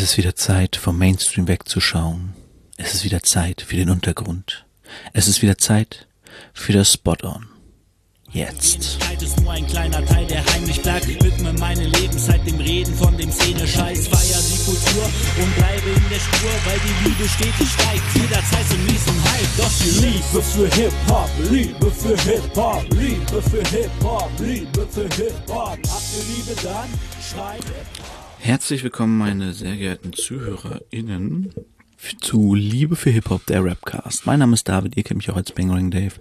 Es ist wieder Zeit, vom Mainstream wegzuschauen. Es ist wieder Zeit für den Untergrund. Es ist wieder Zeit für das Spot-On. Jetzt. ist nur ein kleiner Teil, der heimlich bleibt. Widme meine Lebenszeit dem Reden von dem Szene-Scheiß. Feier die Kultur und bleibe in der Spur, weil die Liebe stetig steigt. Jederzeit mies und Hype. Doch die Liebe für Hip-Hop, Liebe für Hip-Hop, Liebe für Hip-Hop, Liebe für Hip-Hop. Habt ihr Liebe dann? Schreit Herzlich willkommen, meine sehr geehrten ZuhörerInnen zu Liebe für Hip-Hop, der Rapcast. Mein Name ist David, ihr kennt mich auch als Bangering Dave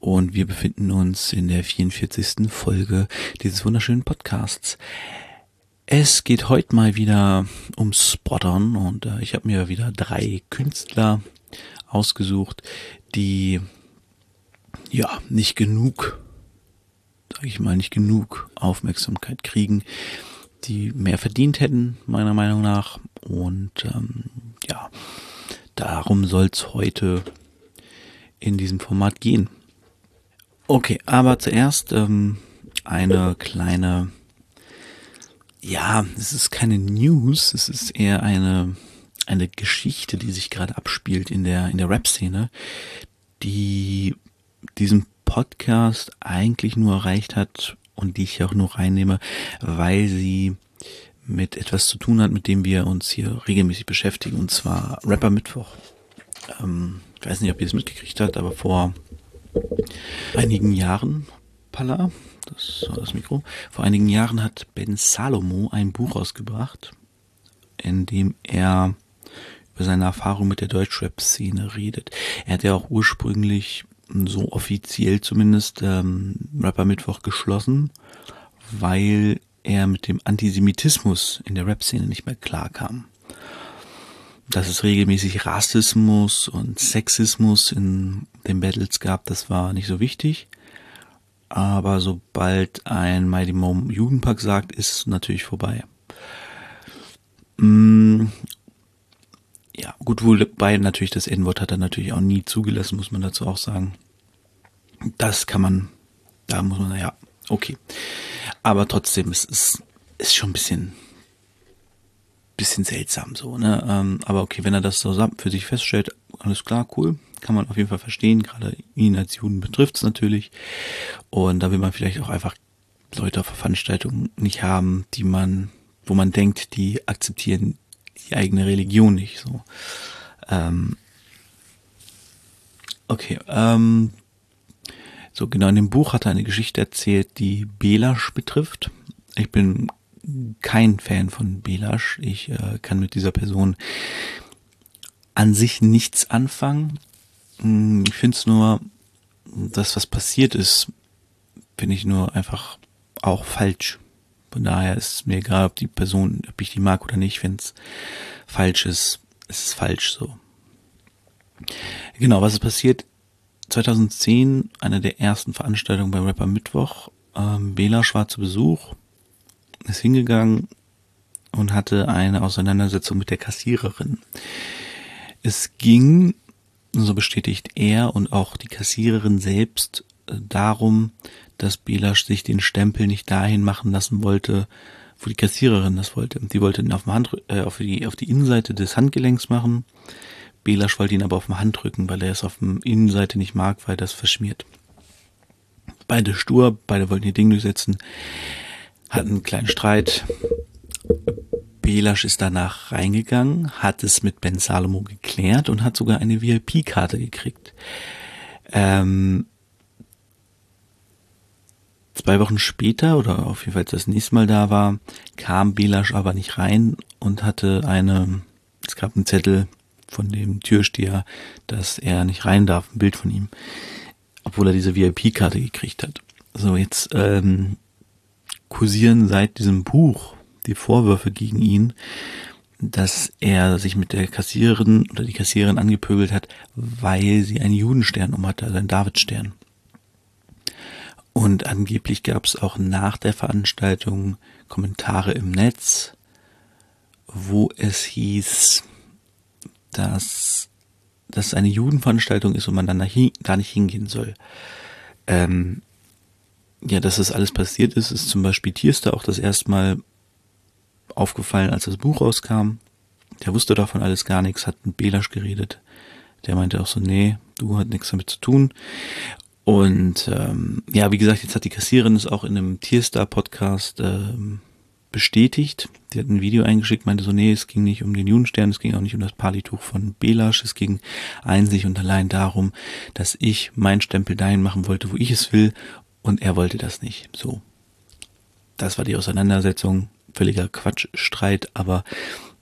und wir befinden uns in der 44. Folge dieses wunderschönen Podcasts. Es geht heute mal wieder um Spottern und äh, ich habe mir wieder drei Künstler ausgesucht, die ja nicht genug, sage ich mal, nicht genug Aufmerksamkeit kriegen, die mehr verdient hätten, meiner Meinung nach. Und ähm, ja, darum soll es heute in diesem Format gehen. Okay, aber zuerst ähm, eine kleine, ja, es ist keine News, es ist eher eine eine Geschichte, die sich gerade abspielt in der in der Rap-Szene, die diesen Podcast eigentlich nur erreicht hat und die ich auch nur reinnehme, weil sie mit etwas zu tun hat, mit dem wir uns hier regelmäßig beschäftigen, und zwar Rapper Mittwoch. Ähm, ich weiß nicht, ob ihr es mitgekriegt habt, aber vor einigen Jahren, Palla, das war das Mikro, vor einigen Jahren hat Ben Salomo ein Buch rausgebracht, in dem er über seine Erfahrung mit der Deutschrap-Szene redet. Er hat ja auch ursprünglich, so offiziell zumindest, ähm, Rapper Mittwoch geschlossen, weil er mit dem Antisemitismus in der Rap-Szene nicht mehr klarkam. Dass es regelmäßig Rassismus und Sexismus in den Battles gab, das war nicht so wichtig. Aber sobald ein Mighty Mo Judenpack sagt, ist es natürlich vorbei. Mm, ja, gut, wobei natürlich das N-Wort hat er natürlich auch nie zugelassen, muss man dazu auch sagen. Das kann man, da muss man, ja, okay. Aber trotzdem, es ist, ist schon ein bisschen, bisschen seltsam so, ne? Ähm, aber okay, wenn er das so für sich feststellt, alles klar, cool, kann man auf jeden Fall verstehen. Gerade ihn als Juden betrifft es natürlich. Und da will man vielleicht auch einfach Leute auf Veranstaltungen nicht haben, die man, wo man denkt, die akzeptieren die eigene Religion nicht so. Ähm, okay, ähm, so, genau, in dem Buch hat er eine Geschichte erzählt, die Belasch betrifft. Ich bin kein Fan von Belasch. Ich äh, kann mit dieser Person an sich nichts anfangen. Hm, ich finde es nur, das, was passiert ist, finde ich nur einfach auch falsch. Von daher ist es mir egal, ob die Person, ob ich die mag oder nicht. Wenn es falsch ist, ist es falsch so. Genau, was ist passiert? 2010 eine der ersten Veranstaltungen beim Rapper Mittwoch. Ähm, Belasch war zu Besuch, ist hingegangen und hatte eine Auseinandersetzung mit der Kassiererin. Es ging, so bestätigt er und auch die Kassiererin selbst, darum, dass Belasch sich den Stempel nicht dahin machen lassen wollte, wo die Kassiererin das wollte. Die wollte ihn auf, Hand, äh, auf, die, auf die Innenseite des Handgelenks machen Belasch wollte ihn aber auf dem Hand drücken, weil er es auf der Innenseite nicht mag, weil das verschmiert. Beide stur, beide wollten ihr Ding durchsetzen, hatten einen kleinen Streit. Belasch ist danach reingegangen, hat es mit Ben Salomo geklärt und hat sogar eine VIP-Karte gekriegt. Ähm, zwei Wochen später oder auf jeden Fall das nächste Mal da war, kam Belasch aber nicht rein und hatte eine, es gab einen Zettel, von dem Türsteher, dass er nicht rein darf, ein Bild von ihm, obwohl er diese VIP-Karte gekriegt hat. So, jetzt ähm, kursieren seit diesem Buch die Vorwürfe gegen ihn, dass er sich mit der Kassiererin oder die Kassiererin angepöbelt hat, weil sie einen Judenstern um hatte, also einen Davidstern. Und angeblich gab es auch nach der Veranstaltung Kommentare im Netz, wo es hieß, dass das eine Judenveranstaltung ist und man dann da, nicht hingehen soll. Ähm, ja, dass das alles passiert ist, ist zum Beispiel Tierster auch das erste Mal aufgefallen, als das Buch rauskam. der wusste davon alles gar nichts, hat mit Belasch geredet. Der meinte auch so, nee, du hat nichts damit zu tun. Und ähm, ja, wie gesagt, jetzt hat die Kassiererin es auch in einem Tierstar-Podcast ähm, bestätigt. Die hat ein Video eingeschickt, meinte so, nee, es ging nicht um den Judenstern, es ging auch nicht um das Palituch von Belasch, es ging einzig und allein darum, dass ich mein Stempel dahin machen wollte, wo ich es will, und er wollte das nicht. So. Das war die Auseinandersetzung, völliger Quatschstreit, aber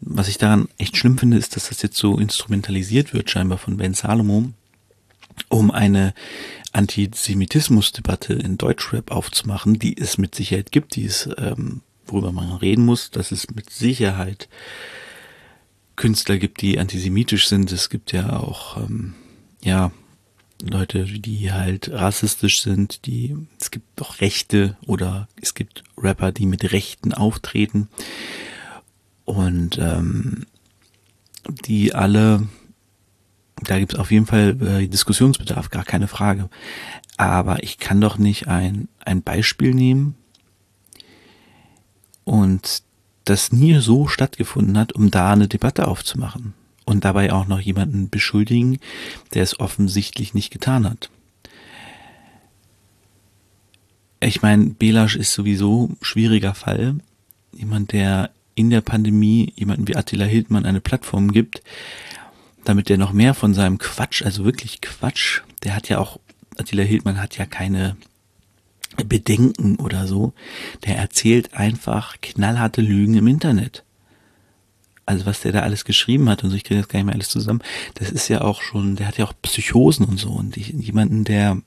was ich daran echt schlimm finde, ist, dass das jetzt so instrumentalisiert wird, scheinbar von Ben Salomo, um eine Antisemitismusdebatte in Deutschrap aufzumachen, die es mit Sicherheit gibt, die es, ähm, worüber man reden muss, dass es mit Sicherheit Künstler gibt, die antisemitisch sind. Es gibt ja auch, ähm, ja, Leute, die halt rassistisch sind, die, es gibt auch Rechte oder es gibt Rapper, die mit Rechten auftreten und ähm, die alle da gibt es auf jeden Fall äh, Diskussionsbedarf, gar keine Frage. Aber ich kann doch nicht ein, ein Beispiel nehmen und das nie so stattgefunden hat, um da eine Debatte aufzumachen. Und dabei auch noch jemanden beschuldigen, der es offensichtlich nicht getan hat. Ich meine, Belasch ist sowieso schwieriger Fall. Jemand, der in der Pandemie jemanden wie Attila Hildmann eine Plattform gibt, damit der noch mehr von seinem Quatsch, also wirklich Quatsch, der hat ja auch, Attila Hildmann hat ja keine Bedenken oder so, der erzählt einfach knallharte Lügen im Internet. Also was der da alles geschrieben hat und so, ich kriege jetzt gar nicht mehr alles zusammen, das ist ja auch schon, der hat ja auch Psychosen und so und ich, jemanden, der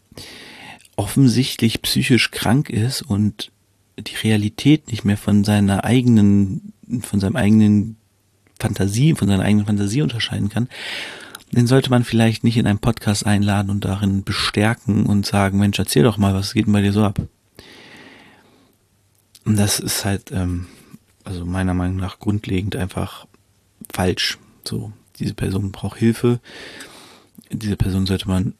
offensichtlich psychisch krank ist und die Realität nicht mehr von seiner eigenen, von seinem eigenen Fantasie, von seiner eigenen Fantasie unterscheiden kann, den sollte man vielleicht nicht in einen Podcast einladen und darin bestärken und sagen, Mensch, erzähl doch mal, was geht denn bei dir so ab? Und das ist halt, ähm, also meiner Meinung nach grundlegend einfach falsch. So, diese Person braucht Hilfe. Diese Person sollte man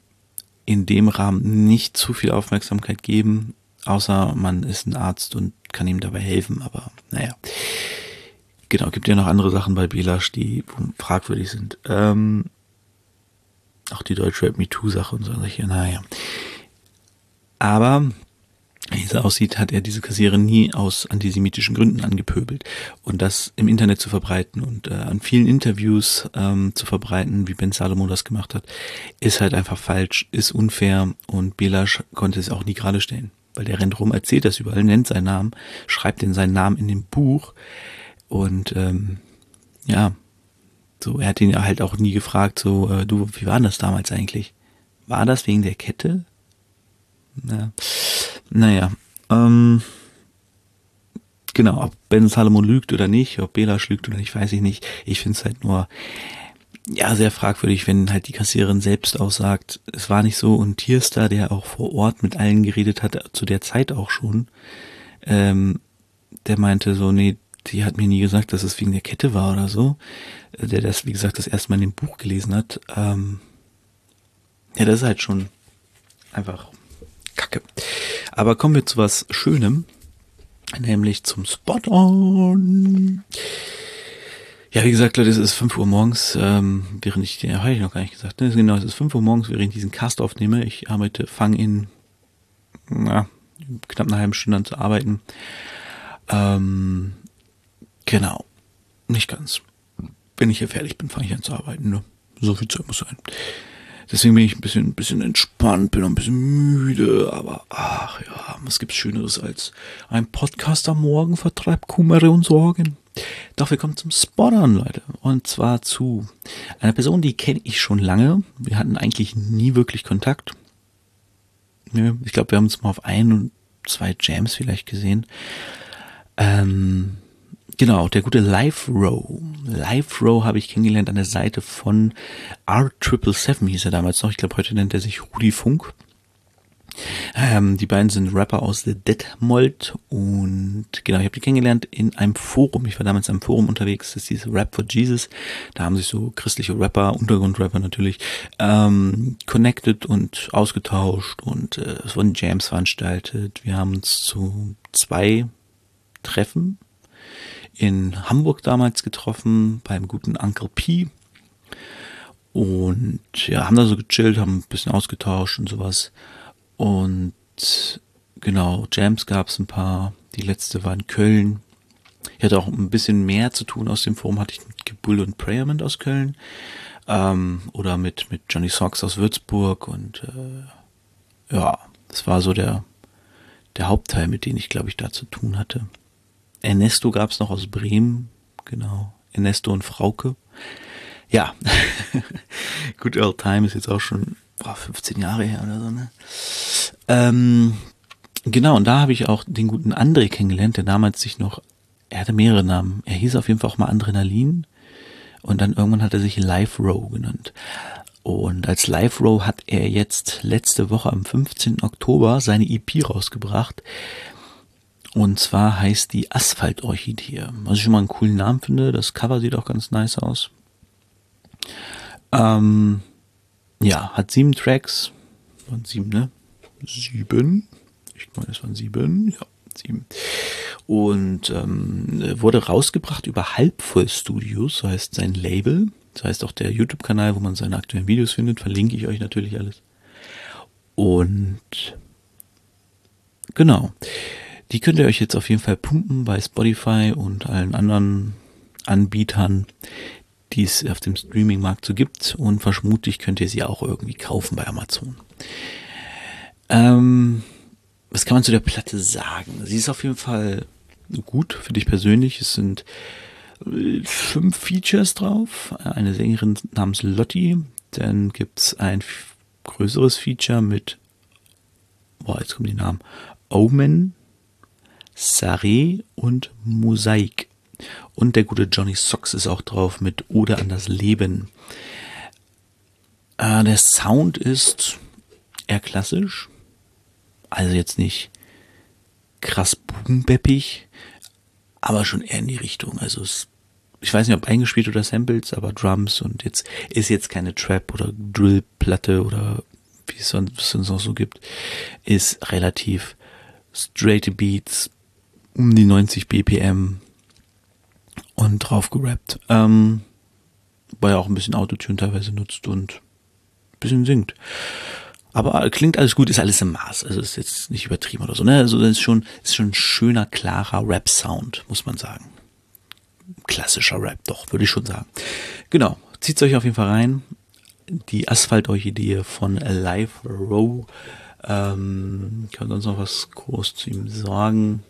in dem Rahmen nicht zu viel Aufmerksamkeit geben, außer man ist ein Arzt und kann ihm dabei helfen. Aber naja, Genau, gibt ja noch andere Sachen bei Belasch, die fragwürdig sind. Ähm, auch die deutsche Rap MeToo Sache und so, naja. Aber wie es aussieht, hat er diese Kassiere nie aus antisemitischen Gründen angepöbelt. Und das im Internet zu verbreiten und äh, an vielen Interviews ähm, zu verbreiten, wie Ben Salomo das gemacht hat, ist halt einfach falsch, ist unfair und Belasch konnte es auch nie gerade stellen. Weil der rennt rum, erzählt das überall, nennt seinen Namen, schreibt in seinen Namen in dem Buch. Und ähm, ja, so, er hat ihn ja halt auch nie gefragt, so, äh, du, wie war das damals eigentlich? War das wegen der Kette? Na, naja, ähm, genau, ob Ben Salomon lügt oder nicht, ob Belasch lügt oder nicht, weiß ich nicht. Ich finde es halt nur, ja, sehr fragwürdig, wenn halt die Kassiererin selbst aussagt, es war nicht so und Tierstar, der auch vor Ort mit allen geredet hat, zu der Zeit auch schon, ähm, der meinte so, nee, die hat mir nie gesagt, dass es wegen der Kette war oder so. Äh, der das, wie gesagt, das erste Mal in dem Buch gelesen hat. Ähm, ja, das ist halt schon einfach Kacke. Aber kommen wir zu was Schönem, nämlich zum Spot-On. Ja, wie gesagt, Leute, es ist 5 Uhr morgens, ähm, während ich, ja, habe ich noch gar nicht gesagt, ne? genau, es ist 5 Uhr morgens, während ich diesen Cast aufnehme. Ich arbeite, fange in, na, knapp einer halben Stunde an zu arbeiten. Ähm, Genau. Nicht ganz. Wenn ich hier fertig bin, fange ich an zu arbeiten. Ne? So viel Zeit muss sein. Deswegen bin ich ein bisschen, ein bisschen entspannt, bin ein bisschen müde, aber ach ja, was gibt's Schöneres als ein Podcast am Morgen vertreibt Kummer und Sorgen. Doch wir kommen zum Spottern, Leute. Und zwar zu einer Person, die kenne ich schon lange. Wir hatten eigentlich nie wirklich Kontakt. Ich glaube, wir haben uns mal auf ein und zwei Jams vielleicht gesehen. Ähm, Genau, der gute Live Row. Live Row habe ich kennengelernt an der Seite von R777 hieß er damals noch. Ich glaube, heute nennt er sich Rudi Funk. Ähm, die beiden sind Rapper aus The Detmold und genau, ich habe die kennengelernt in einem Forum. Ich war damals einem Forum unterwegs, das dieses Rap for Jesus. Da haben sich so christliche Rapper, Untergrundrapper natürlich, ähm, connected und ausgetauscht und äh, es wurden Jams veranstaltet. Wir haben uns zu zwei Treffen in Hamburg damals getroffen, beim guten Uncle P. Und ja, haben da so gechillt, haben ein bisschen ausgetauscht und sowas. Und genau, Jams gab es ein paar. Die letzte war in Köln. Ich hatte auch ein bisschen mehr zu tun aus dem Forum, hatte ich mit Bull und Prayerment aus Köln. Ähm, oder mit, mit Johnny Socks aus Würzburg und äh, ja, das war so der, der Hauptteil, mit dem ich, glaube ich, da zu tun hatte. Ernesto gab es noch aus Bremen, genau. Ernesto und Frauke. Ja, Good Old Time ist jetzt auch schon boah, 15 Jahre her oder so, ne? Ähm, genau, und da habe ich auch den guten André kennengelernt, der damals sich noch, er hatte mehrere Namen. Er hieß auf jeden Fall auch mal Adrenalin und dann irgendwann hat er sich Live Row genannt. Und als Live Row hat er jetzt letzte Woche am 15. Oktober seine EP rausgebracht. Und zwar heißt die Asphalt-Orchidee. Was ich schon mal einen coolen Namen finde. Das Cover sieht auch ganz nice aus. Ähm, ja, hat sieben Tracks. Waren sieben, ne? Sieben. Ich meine, es waren sieben. Ja, sieben. Und ähm, wurde rausgebracht über Halbvoll Studios, so heißt sein Label. Das heißt auch der YouTube-Kanal, wo man seine aktuellen Videos findet, verlinke ich euch natürlich alles. Und genau. Die könnt ihr euch jetzt auf jeden Fall pumpen bei Spotify und allen anderen Anbietern, die es auf dem Streaming-Markt so gibt. Und vermutlich könnt ihr sie auch irgendwie kaufen bei Amazon. Ähm, was kann man zu der Platte sagen? Sie ist auf jeden Fall gut für dich persönlich. Es sind äh, fünf Features drauf. Eine Sängerin namens Lotti. Dann gibt's ein größeres Feature mit, boah, jetzt kommen die Namen, Omen, Saré und Mosaik. Und der gute Johnny Socks ist auch drauf mit Ode an das Leben. Äh, der Sound ist eher klassisch. Also jetzt nicht krass boombeppig, aber schon eher in die Richtung. Also es, ich weiß nicht, ob eingespielt oder Samples, aber Drums und jetzt ist jetzt keine Trap oder Drill-Platte oder wie es sonst noch so gibt, ist relativ straight Beats, um die 90 BPM und drauf gerappt. Ähm, weil er auch ein bisschen Autotune teilweise nutzt und ein bisschen singt. Aber klingt alles gut, ist alles im Maß. Also ist jetzt nicht übertrieben oder so. Ne? Also ist schon, ist schon ein schöner, klarer Rap-Sound, muss man sagen. Klassischer Rap, doch, würde ich schon sagen. Genau, zieht euch auf jeden Fall rein. Die Asphalt-Orchidee von Live Row. Ähm, kann sonst noch was groß zu ihm sagen.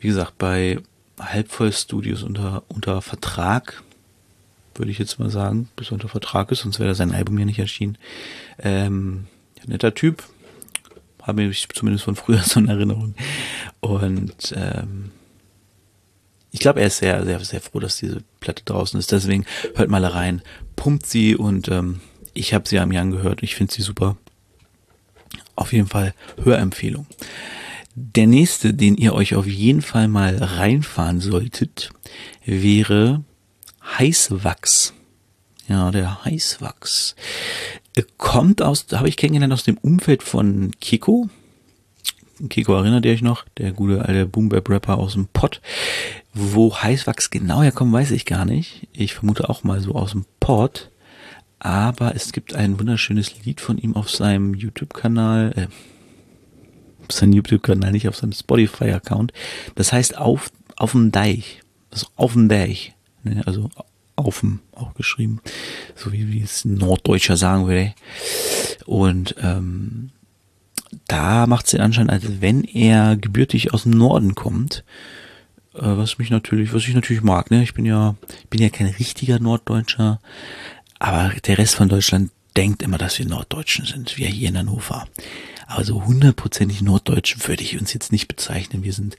Wie gesagt, bei Halbvoll Studios unter, unter Vertrag würde ich jetzt mal sagen, bis er unter Vertrag ist, sonst wäre sein Album ja nicht erschienen. Ähm, netter Typ. Habe ich zumindest von früher so eine Erinnerung. Und ähm, ich glaube, er ist sehr, sehr, sehr froh, dass diese Platte draußen ist. Deswegen hört mal rein, pumpt sie und ähm, ich habe sie am Jan gehört. Ich finde sie super. Auf jeden Fall Hörempfehlung. Der nächste, den ihr euch auf jeden Fall mal reinfahren solltet, wäre Heißwachs. Ja, der Heißwachs kommt aus, habe ich kennengelernt aus dem Umfeld von Kiko. Kiko erinnert ihr euch noch? Der gute alte Boom-Bap-Rapper aus dem Pott. Wo Heißwachs genau herkommt, weiß ich gar nicht. Ich vermute auch mal so aus dem Pott. Aber es gibt ein wunderschönes Lied von ihm auf seinem YouTube-Kanal, äh, auf seinem YouTube-Kanal, nicht auf seinem Spotify-Account. Das heißt auf, auf dem Deich. Also auf dem Deich. Ne? Also Aufen auch geschrieben, so wie, wie es ein Norddeutscher sagen würde. Und ähm, da macht es den Anschein, als wenn er gebürtig aus dem Norden kommt, äh, was mich natürlich, was ich natürlich mag. Ne? Ich bin ja, ich bin ja kein richtiger Norddeutscher, aber der Rest von Deutschland denkt immer, dass wir Norddeutschen sind, wir hier in Hannover. Aber so hundertprozentig Norddeutsch würde ich uns jetzt nicht bezeichnen. Wir sind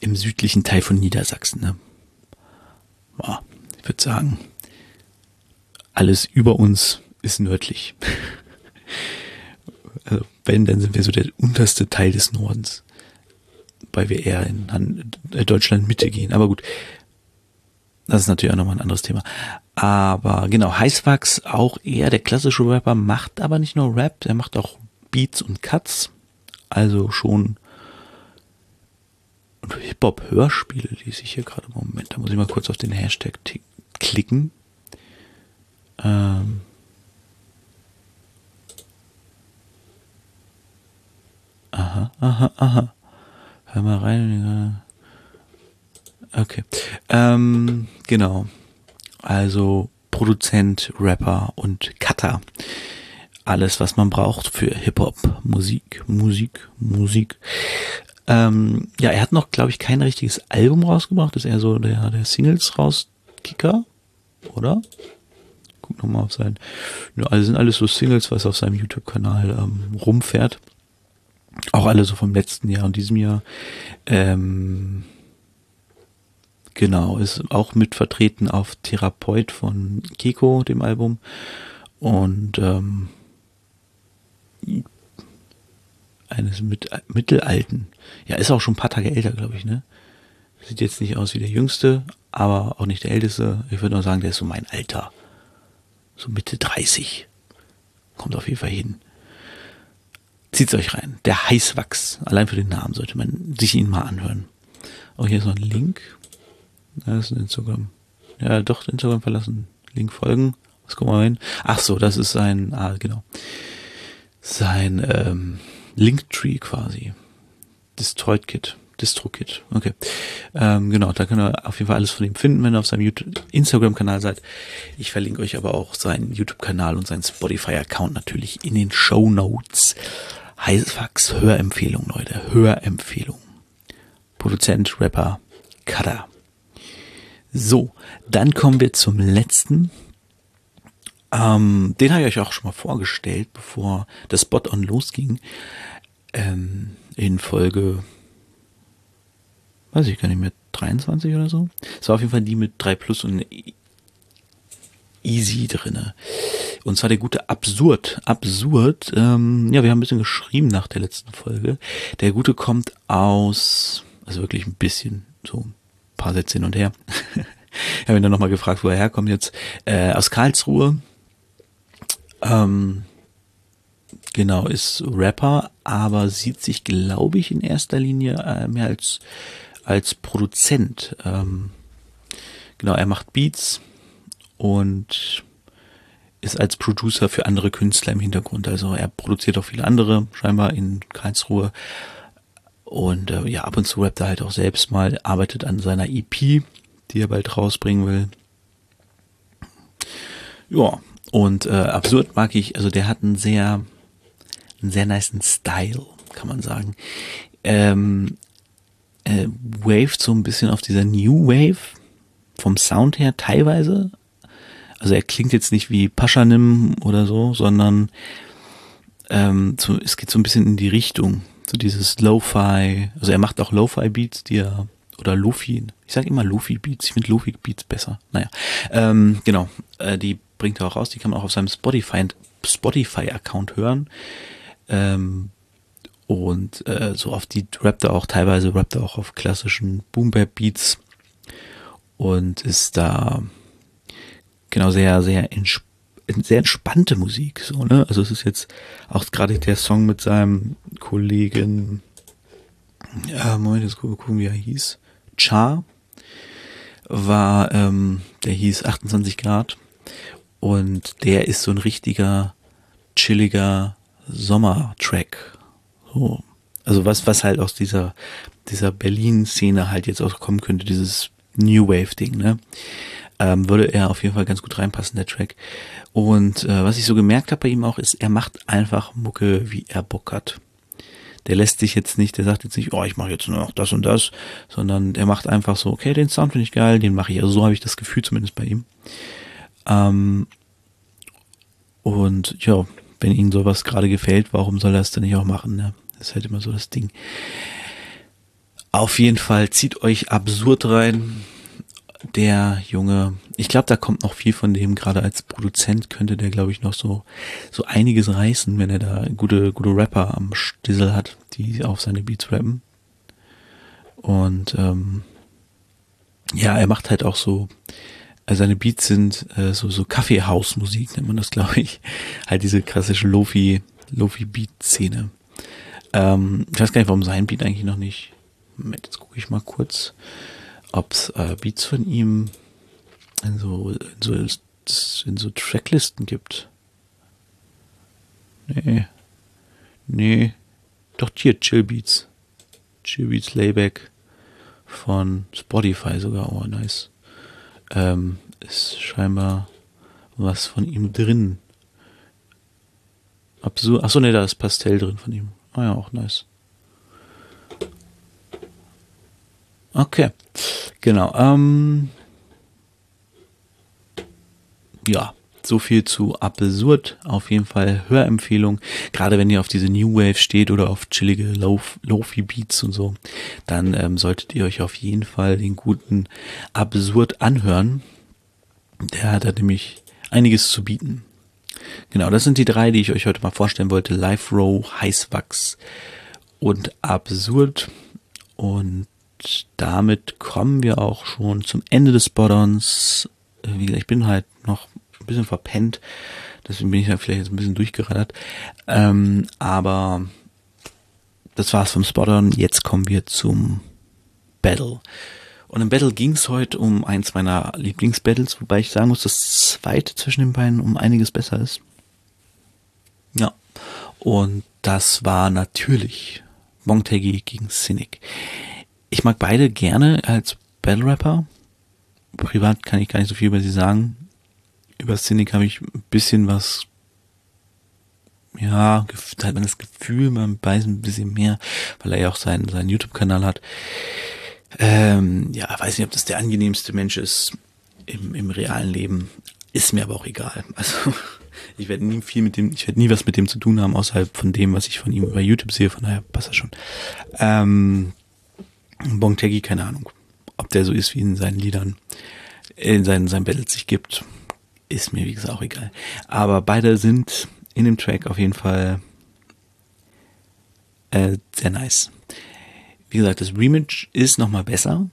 im südlichen Teil von Niedersachsen. Ne? Ja, ich würde sagen, alles über uns ist nördlich. also wenn, dann sind wir so der unterste Teil des Nordens, weil wir eher in Deutschland Mitte gehen. Aber gut, das ist natürlich auch nochmal ein anderes Thema. Aber genau, Heißwachs, auch eher der klassische Rapper, macht aber nicht nur Rap, er macht auch Beats und Cuts. Also schon Hip-Hop-Hörspiele lese ich hier gerade im Moment. Da muss ich mal kurz auf den Hashtag klicken. Ähm. Aha, aha, aha. Hör mal rein. Okay. Ähm, genau. Also Produzent, Rapper und Cutter. Alles, was man braucht für Hip-Hop, Musik, Musik, Musik. Ähm, ja, er hat noch, glaube ich, kein richtiges Album rausgebracht. Ist eher so der, der Singles rauskicker, oder? Guck nochmal auf sein. Ja, also sind alles so Singles, was auf seinem YouTube-Kanal ähm, rumfährt. Auch alle so vom letzten Jahr und diesem Jahr. Ähm, genau, ist auch mit vertreten auf Therapeut von Keko, dem Album. Und ähm, eines mit, mittelalten. Ja, ist auch schon ein paar Tage älter, glaube ich, ne? Sieht jetzt nicht aus wie der Jüngste, aber auch nicht der Älteste. Ich würde nur sagen, der ist so mein Alter. So Mitte 30. Kommt auf jeden Fall hin. Zieht's euch rein. Der Heißwachs. Allein für den Namen sollte man sich ihn mal anhören. Oh, hier ist noch ein Link. Da ist ein Instagram. Ja, doch, Instagram verlassen. Link folgen. Was gucken wir mal hin? Ach so, das ist sein, ah, genau. Sein, ähm, Linktree quasi. Destroyed Kit. Distro-Kit. Okay. Ähm, genau, da könnt ihr auf jeden Fall alles von ihm finden, wenn ihr auf seinem Instagram-Kanal seid. Ich verlinke euch aber auch seinen YouTube-Kanal und seinen Spotify-Account natürlich in den Show Notes. Heißfax, Hörempfehlung, Leute. Hörempfehlung. Produzent, Rapper, Cutter. So, dann kommen wir zum letzten. Ähm, den habe ich euch auch schon mal vorgestellt, bevor das Spot-on losging ähm, in Folge, weiß ich gar nicht mehr, 23 oder so. Es war auf jeden Fall die mit 3 Plus und Easy drinne. Und zwar der gute Absurd. Absurd, ähm, ja, wir haben ein bisschen geschrieben nach der letzten Folge. Der gute kommt aus, also wirklich ein bisschen, so ein paar Sätze hin und her. ich habe ihn dann nochmal gefragt, wo er herkommt jetzt. Äh, aus Karlsruhe. Ähm, Genau, ist Rapper, aber sieht sich, glaube ich, in erster Linie äh, mehr als, als Produzent. Ähm, genau, er macht Beats und ist als Producer für andere Künstler im Hintergrund. Also er produziert auch viele andere, scheinbar in Karlsruhe. Und äh, ja, ab und zu rappt er halt auch selbst mal, arbeitet an seiner EP, die er bald rausbringen will. Ja, und äh, absurd mag ich, also der hat einen sehr einen sehr niceen Style, kann man sagen. Ähm, äh, waved so ein bisschen auf dieser New Wave vom Sound her teilweise. Also er klingt jetzt nicht wie Paschanim oder so, sondern ähm, so, es geht so ein bisschen in die Richtung. So dieses Lo-Fi, also er macht auch Lo-Fi-Beats, die er, oder Lofi, ich sage immer Lofi-Beats, ich finde Lofi-Beats besser. Naja, ähm, genau, äh, die bringt er auch raus, die kann man auch auf seinem Spotify-Account Spotify hören. Ähm, und äh, so auf die rappt er auch, teilweise rappt er auch auf klassischen Boom-Bap-Beats und ist da genau sehr, sehr, entsp sehr entspannte Musik. So, ne? Also es ist jetzt auch gerade der Song mit seinem Kollegen, ja, Moment, jetzt gucken, wie er hieß. Char war, ähm, der hieß 28 Grad und der ist so ein richtiger, chilliger Sommertrack. So. Also was, was halt aus dieser, dieser Berlin-Szene halt jetzt auch kommen könnte, dieses New Wave-Ding, ne? Ähm, würde er auf jeden Fall ganz gut reinpassen, der Track. Und äh, was ich so gemerkt habe bei ihm auch, ist, er macht einfach Mucke, wie er Bock hat. Der lässt sich jetzt nicht, der sagt jetzt nicht, oh, ich mache jetzt nur noch das und das, sondern er macht einfach so, okay, den Sound finde ich geil, den mache ich. Also so habe ich das Gefühl zumindest bei ihm. Ähm, und ja, wenn ihnen sowas gerade gefällt, warum soll er es denn nicht auch machen? Ne? Das ist halt immer so das Ding. Auf jeden Fall zieht euch absurd rein. Der Junge, ich glaube, da kommt noch viel von dem. Gerade als Produzent könnte der, glaube ich, noch so so einiges reißen, wenn er da gute gute Rapper am Stissel hat, die auf seine Beats rappen. Und ähm, ja, er macht halt auch so also seine Beats sind äh, so, so Kaffeehausmusik, nennt man das, glaube ich. Halt diese klassische Lofi, Lofi-Beat-Szene. Ähm, ich weiß gar nicht, warum sein Beat eigentlich noch nicht Moment, jetzt gucke ich mal kurz, ob es äh, Beats von ihm in so, in so, in so Tracklisten gibt. Nee. Nee. Doch hier, Chill Beats. Chill Beats Layback von Spotify sogar. Oh, nice. Ähm, ist scheinbar was von ihm drin. Absurd. Achso, ne, da ist Pastell drin von ihm. Ah ja, auch nice. Okay. Genau. Ähm, ja, so viel zu absurd. Auf jeden Fall Hörempfehlung. Gerade wenn ihr auf diese New Wave steht oder auf chillige Lofi Beats und so, dann ähm, solltet ihr euch auf jeden Fall den guten Absurd anhören. Der hat da nämlich einiges zu bieten. Genau, das sind die drei, die ich euch heute mal vorstellen wollte. Live Row, Heißwachs und Absurd. Und damit kommen wir auch schon zum Ende des Spottons. Wie gesagt, ich bin halt noch bisschen verpennt. Deswegen bin ich da vielleicht jetzt ein bisschen durchgeraddert. Ähm, aber das war's vom Spottern. Jetzt kommen wir zum Battle. Und im Battle ging es heute um eins meiner Lieblingsbattles, wobei ich sagen muss, das zweite zwischen den beiden um einiges besser ist. Ja. Und das war natürlich Montegi gegen Cynic. Ich mag beide gerne als Battle Rapper. Privat kann ich gar nicht so viel über sie sagen. Über Cynic habe ich ein bisschen was ja, hat man das Gefühl, man weiß ein bisschen mehr, weil er ja auch seinen, seinen YouTube-Kanal hat. Ähm, ja, weiß nicht, ob das der angenehmste Mensch ist im, im realen Leben. Ist mir aber auch egal. Also ich werde nie viel mit dem, ich werde nie was mit dem zu tun haben, außerhalb von dem, was ich von ihm über YouTube sehe, von daher passt das schon. Ähm, Bongtegi, keine Ahnung. Ob der so ist, wie in seinen Liedern, in seinen, seinen Battles sich gibt, ist mir wie gesagt auch egal. Aber beide sind in dem Track auf jeden Fall äh, sehr nice. Wie gesagt, das Rematch ist nochmal besser,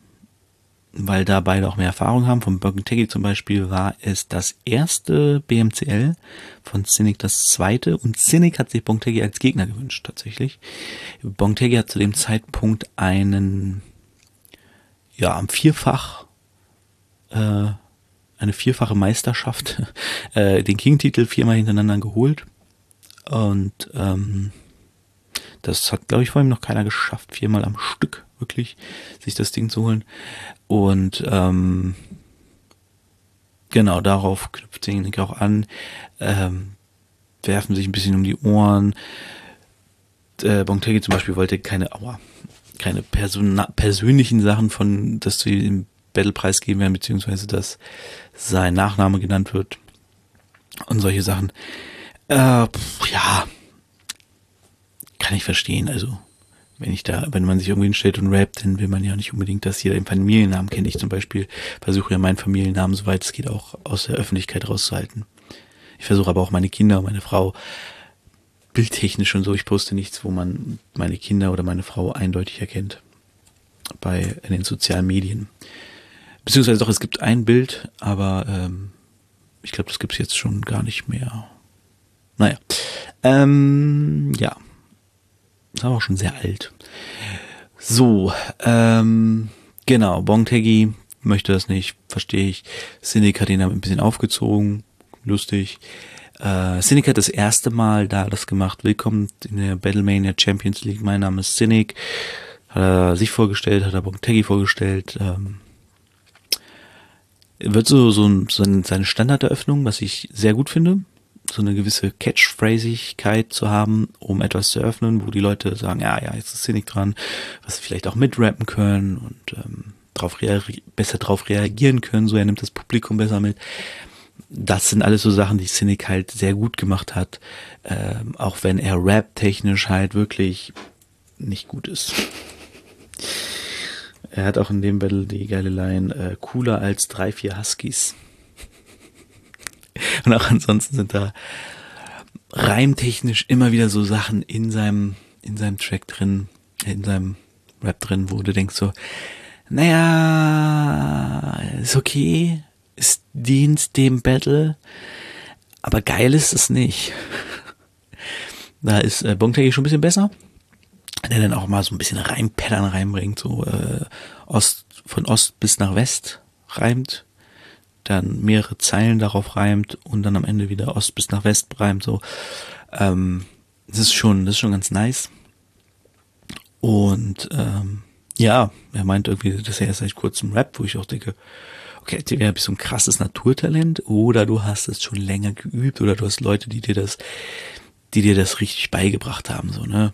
weil da beide auch mehr Erfahrung haben. Von Burgunteggy zum Beispiel war es das erste BMCL, von Cynic das zweite und Cynic hat sich Bonteggi als Gegner gewünscht tatsächlich. Bonteggi hat zu dem Zeitpunkt einen, ja, am Vierfach, äh, eine vierfache Meisterschaft, äh, den King-Titel viermal hintereinander geholt und ähm, das hat, glaube ich, vor ihm noch keiner geschafft, viermal am Stück wirklich sich das Ding zu holen. Und ähm, genau darauf knüpft Technik auch an, ähm, werfen sich ein bisschen um die Ohren. Äh, Bontegi zum Beispiel wollte keine, aua, keine Person persönlichen Sachen von, dass sie Battlepreis geben werden, beziehungsweise dass sein Nachname genannt wird und solche Sachen. Äh, ja, kann ich verstehen. Also, wenn ich da, wenn man sich irgendwie hinstellt und rappt, dann will man ja nicht unbedingt, dass jeder den Familiennamen kennt. Ich zum Beispiel versuche ja meinen Familiennamen, soweit es geht, auch aus der Öffentlichkeit rauszuhalten. Ich versuche aber auch meine Kinder und meine Frau bildtechnisch und so. Ich poste nichts, wo man meine Kinder oder meine Frau eindeutig erkennt. Bei in den sozialen Medien. Beziehungsweise doch, es gibt ein Bild, aber ähm, ich glaube, das gibt es jetzt schon gar nicht mehr. Naja. Ähm, ja. Ist aber auch schon sehr alt. So, ähm, genau, Bongtegi möchte das nicht, verstehe ich. Cynic hat ihn ein bisschen aufgezogen, lustig. Äh, Cynic hat das erste Mal da das gemacht. Willkommen in der Battlemania Champions League. Mein Name ist Cynic. Hat er sich vorgestellt, hat er Bongtegi vorgestellt. Ähm, wird so, so, so seine Standarderöffnung, was ich sehr gut finde so eine gewisse Catchphrasigkeit zu haben, um etwas zu öffnen, wo die Leute sagen, ja, ja, jetzt ist Cynic dran, was sie vielleicht auch mitrappen können und ähm, drauf besser drauf reagieren können, so er nimmt das Publikum besser mit. Das sind alles so Sachen, die Cynic halt sehr gut gemacht hat, ähm, auch wenn er rap-technisch halt wirklich nicht gut ist. Er hat auch in dem Battle die geile Line, äh, cooler als drei, vier Huskies. Und auch ansonsten sind da reimtechnisch immer wieder so Sachen in seinem, in seinem Track drin, in seinem Rap drin, wo du denkst so, naja, ist okay, es dient dem Battle, aber geil ist es nicht. Da ist äh, Bongtegi schon ein bisschen besser. Der dann auch mal so ein bisschen Reimpattern reinbringt, so äh, Ost, von Ost bis nach West reimt, dann mehrere Zeilen darauf reimt und dann am Ende wieder Ost bis nach West reimt, so. Ähm, das ist schon, das ist schon ganz nice. Und ähm, ja, er meint irgendwie, das ist ja erst seit kurzem Rap, wo ich auch denke, okay, entweder bist du ein krasses Naturtalent oder du hast es schon länger geübt oder du hast Leute, die dir das, die dir das richtig beigebracht haben, so, ne?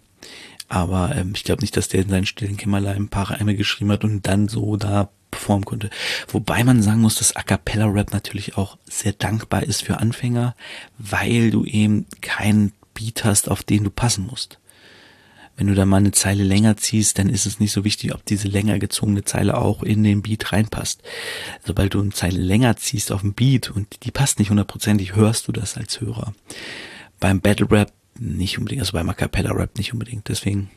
Aber ähm, ich glaube nicht, dass der in seinen stillen Kämmerlein ein paar Reime geschrieben hat und dann so da performen konnte. Wobei man sagen muss, dass A Cappella Rap natürlich auch sehr dankbar ist für Anfänger, weil du eben keinen Beat hast, auf den du passen musst. Wenn du da mal eine Zeile länger ziehst, dann ist es nicht so wichtig, ob diese länger gezogene Zeile auch in den Beat reinpasst. Sobald du eine Zeile länger ziehst auf den Beat und die passt nicht hundertprozentig, hörst du das als Hörer. Beim Battle Rap nicht unbedingt, also beim A Cappella Rap nicht unbedingt. Deswegen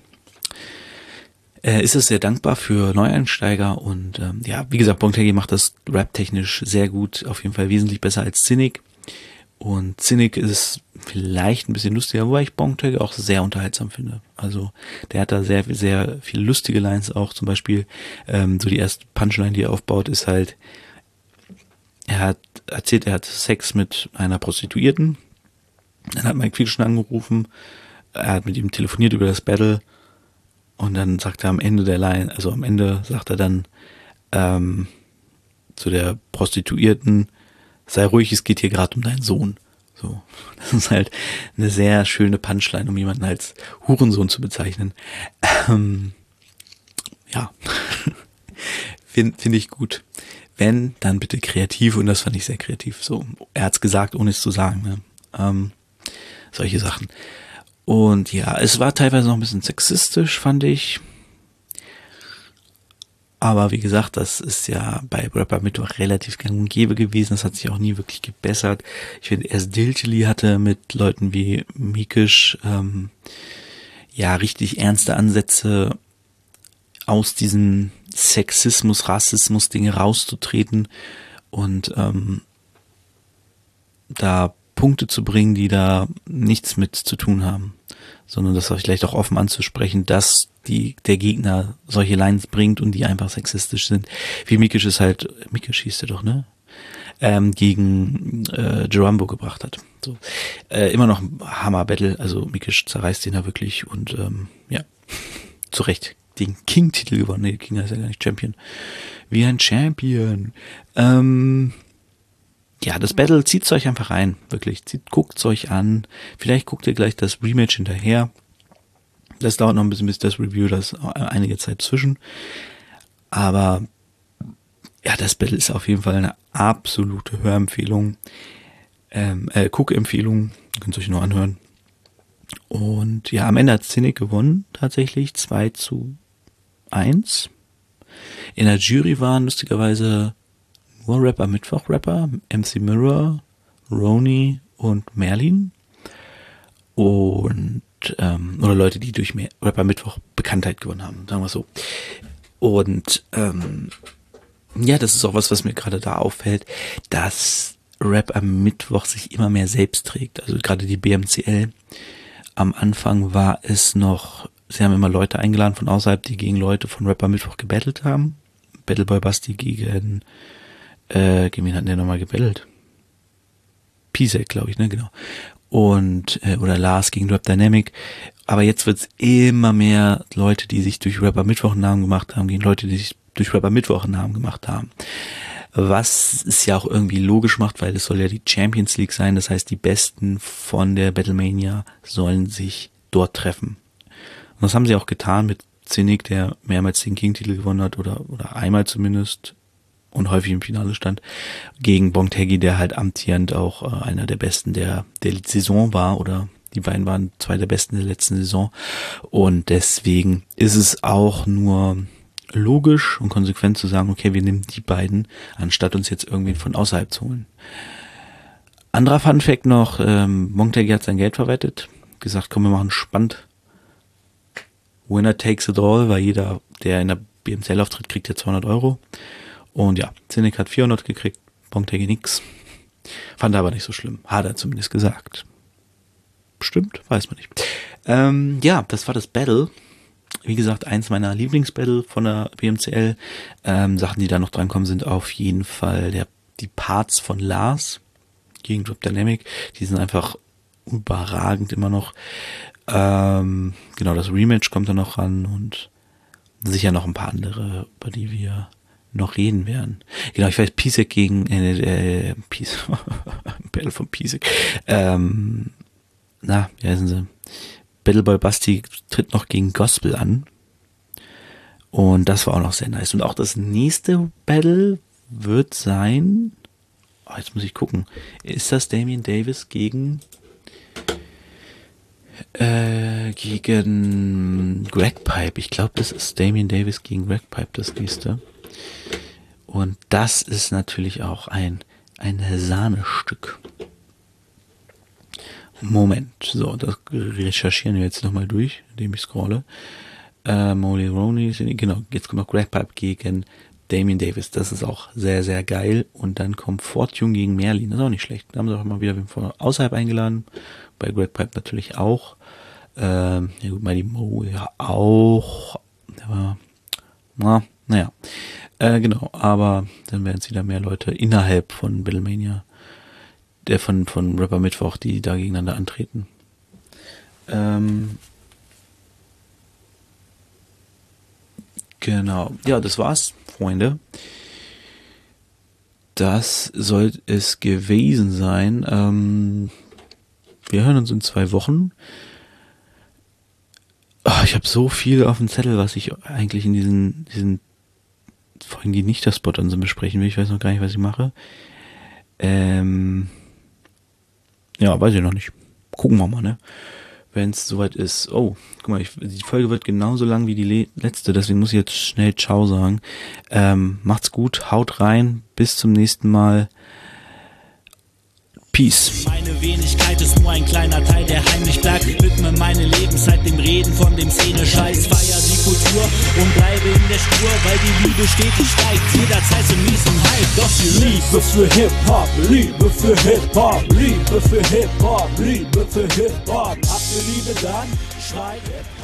äh, ist es sehr dankbar für Neueinsteiger und ähm, ja, wie gesagt, Bontegi macht das rap-technisch sehr gut, auf jeden Fall wesentlich besser als Cynic. Und Cynic ist vielleicht ein bisschen lustiger, wobei ich Bontegi auch sehr unterhaltsam finde. Also der hat da sehr, sehr viele lustige Lines auch. Zum Beispiel ähm, so die erste Punchline, die er aufbaut, ist halt, er hat erzählt, er hat Sex mit einer Prostituierten. Dann hat Mike Fiction angerufen, er hat mit ihm telefoniert über das Battle und dann sagt er am Ende der Line, also am Ende sagt er dann ähm, zu der Prostituierten, sei ruhig, es geht hier gerade um deinen Sohn. So, das ist halt eine sehr schöne Punchline, um jemanden als Hurensohn zu bezeichnen. Ähm, ja, finde find ich gut. Wenn, dann bitte kreativ und das fand ich sehr kreativ. So, er hat's gesagt, ohne es zu sagen. Ne? Ähm, solche Sachen. Und ja, es war teilweise noch ein bisschen sexistisch, fand ich. Aber wie gesagt, das ist ja bei Rapper Mittwoch relativ gang und gäbe gewesen. Das hat sich auch nie wirklich gebessert. Ich finde, erst Dilchili hatte mit Leuten wie Mikisch ähm, ja richtig ernste Ansätze aus diesem Sexismus, Rassismus Dinge rauszutreten und ähm, da Punkte zu bringen, die da nichts mit zu tun haben, sondern das vielleicht auch offen anzusprechen, dass die, der Gegner solche Lines bringt und die einfach sexistisch sind. Wie Mikisch es halt, Mikisch hieß der doch, ne? Ähm, gegen äh, Gerambo gebracht hat. So. Äh, immer noch ein Hammer-Battle, also Mikisch zerreißt den da wirklich und ähm, ja, zu Recht den King-Titel gewonnen. Nee, King heißt ja gar nicht Champion. Wie ein Champion. Ähm, ja, das Battle zieht's euch einfach rein, wirklich. Zieht, guckt's euch an. Vielleicht guckt ihr gleich das Rematch hinterher. Das dauert noch ein bisschen, bis das Review, das einige Zeit zwischen. Aber ja, das Battle ist auf jeden Fall eine absolute Hörempfehlung. Ähm, äh, Guck-Empfehlung. Könnt ihr euch nur anhören. Und ja, am Ende hat Cynic gewonnen, tatsächlich. 2 zu 1. In der Jury waren lustigerweise Rapper Mittwoch Rapper, MC Mirror, Roni und Merlin. Und ähm, oder Leute, die durch Rapper Mittwoch Bekanntheit gewonnen haben, sagen wir so. Und ähm, ja, das ist auch was, was mir gerade da auffällt, dass Rap am Mittwoch sich immer mehr selbst trägt. Also gerade die BMCL. Am Anfang war es noch, sie haben immer Leute eingeladen von außerhalb, die gegen Leute von Rapper Mittwoch gebettelt haben. Battleboy Basti gegen äh, gegen wen hat der nochmal gebettelt? Pisek, glaube ich, ne, genau. Und, äh, oder Lars gegen Rap Dynamic. Aber jetzt wird's immer mehr Leute, die sich durch Rapper Mittwoch Namen gemacht haben, gegen Leute, die sich durch Rapper Mittwoch Namen gemacht haben. Was es ja auch irgendwie logisch macht, weil es soll ja die Champions League sein. Das heißt, die Besten von der Battlemania sollen sich dort treffen. Und das haben sie auch getan mit Zinnig, der mehrmals den King-Titel gewonnen hat oder, oder einmal zumindest und häufig im Finale stand, gegen Bontegi, der halt amtierend auch äh, einer der besten der, der Saison war oder die beiden waren zwei der besten der letzten Saison und deswegen ist es auch nur logisch und konsequent zu sagen, okay, wir nehmen die beiden, anstatt uns jetzt irgendwie von außerhalb zu holen. Anderer Fun Fact noch, ähm, Montegi hat sein Geld verwettet, gesagt, komm, wir machen spannend. Winner takes it all, weil jeder, der in der BMCL auftritt, kriegt ja 200 Euro. Und ja, Zinnik hat 400 gekriegt, Bontegi nix. Fand er aber nicht so schlimm. Hat er zumindest gesagt. Stimmt, weiß man nicht. Ähm, ja, das war das Battle. wie gesagt, eins meiner Lieblingsbattle von der BMCL. Ähm, Sachen, die da noch drankommen, sind auf jeden Fall der, die Parts von Lars gegen Drop Dynamic. Die sind einfach überragend immer noch. Ähm, genau, das Rematch kommt da noch ran und sicher noch ein paar andere, über die wir noch reden werden. Genau, ich weiß, Pisek gegen äh, äh Pisek, Battle von Pisek. Ähm, na, wie heißen sie? Battleboy Basti tritt noch gegen Gospel an. Und das war auch noch sehr nice. Und auch das nächste Battle wird sein. Oh, jetzt muss ich gucken. Ist das Damien Davis gegen äh, gegen Greg Pipe. Ich glaube, das ist Damien Davis gegen Greg Pipe das nächste. Und das ist natürlich auch ein, ein Sahnestück. Moment, so, das recherchieren wir jetzt nochmal durch, indem ich scrolle. Äh, Molly Roney, genau, jetzt kommt noch Greg Pipe gegen Damien Davis. Das ist auch sehr, sehr geil. Und dann kommt Fortune gegen Merlin. Das ist auch nicht schlecht. Da haben sie auch immer wieder von außerhalb eingeladen. Bei Greg Pipe natürlich auch. Ähm, ja gut, Mighty Mo ja auch. Aber, na, naja. Äh, genau, aber dann werden es wieder mehr Leute innerhalb von Battlemania der von, von Rapper Mittwoch, die da gegeneinander antreten. Ähm, genau. Ja, das war's, Freunde. Das soll es gewesen sein. Ähm, wir hören uns in zwei Wochen. Oh, ich habe so viel auf dem Zettel, was ich eigentlich in diesen, diesen Folgen, die nicht das Spot so besprechen will. Ich weiß noch gar nicht, was ich mache. Ähm, ja, weiß ich noch nicht. Gucken wir mal, ne? Wenn es soweit ist. Oh, guck mal, ich, die Folge wird genauso lang wie die letzte, deswegen muss ich jetzt schnell Ciao sagen. Ähm, macht's gut, haut rein, bis zum nächsten Mal. Peace. Meine Wenigkeit ist nur ein kleiner Teil, der heimlich bleibt. Widme meine Lebenszeit dem Reden von dem Szene-Scheiß. Feier die Kultur und bleibe in der Spur, weil die Liebe stetig steigt. Jederzeit zum miesen Halt. Doch die Liebe für Hip-Hop, Liebe für Hip-Hop, Liebe für Hip-Hop, Liebe für Hip-Hop. Habt ihr Liebe dann? Schreit Hip-Hop.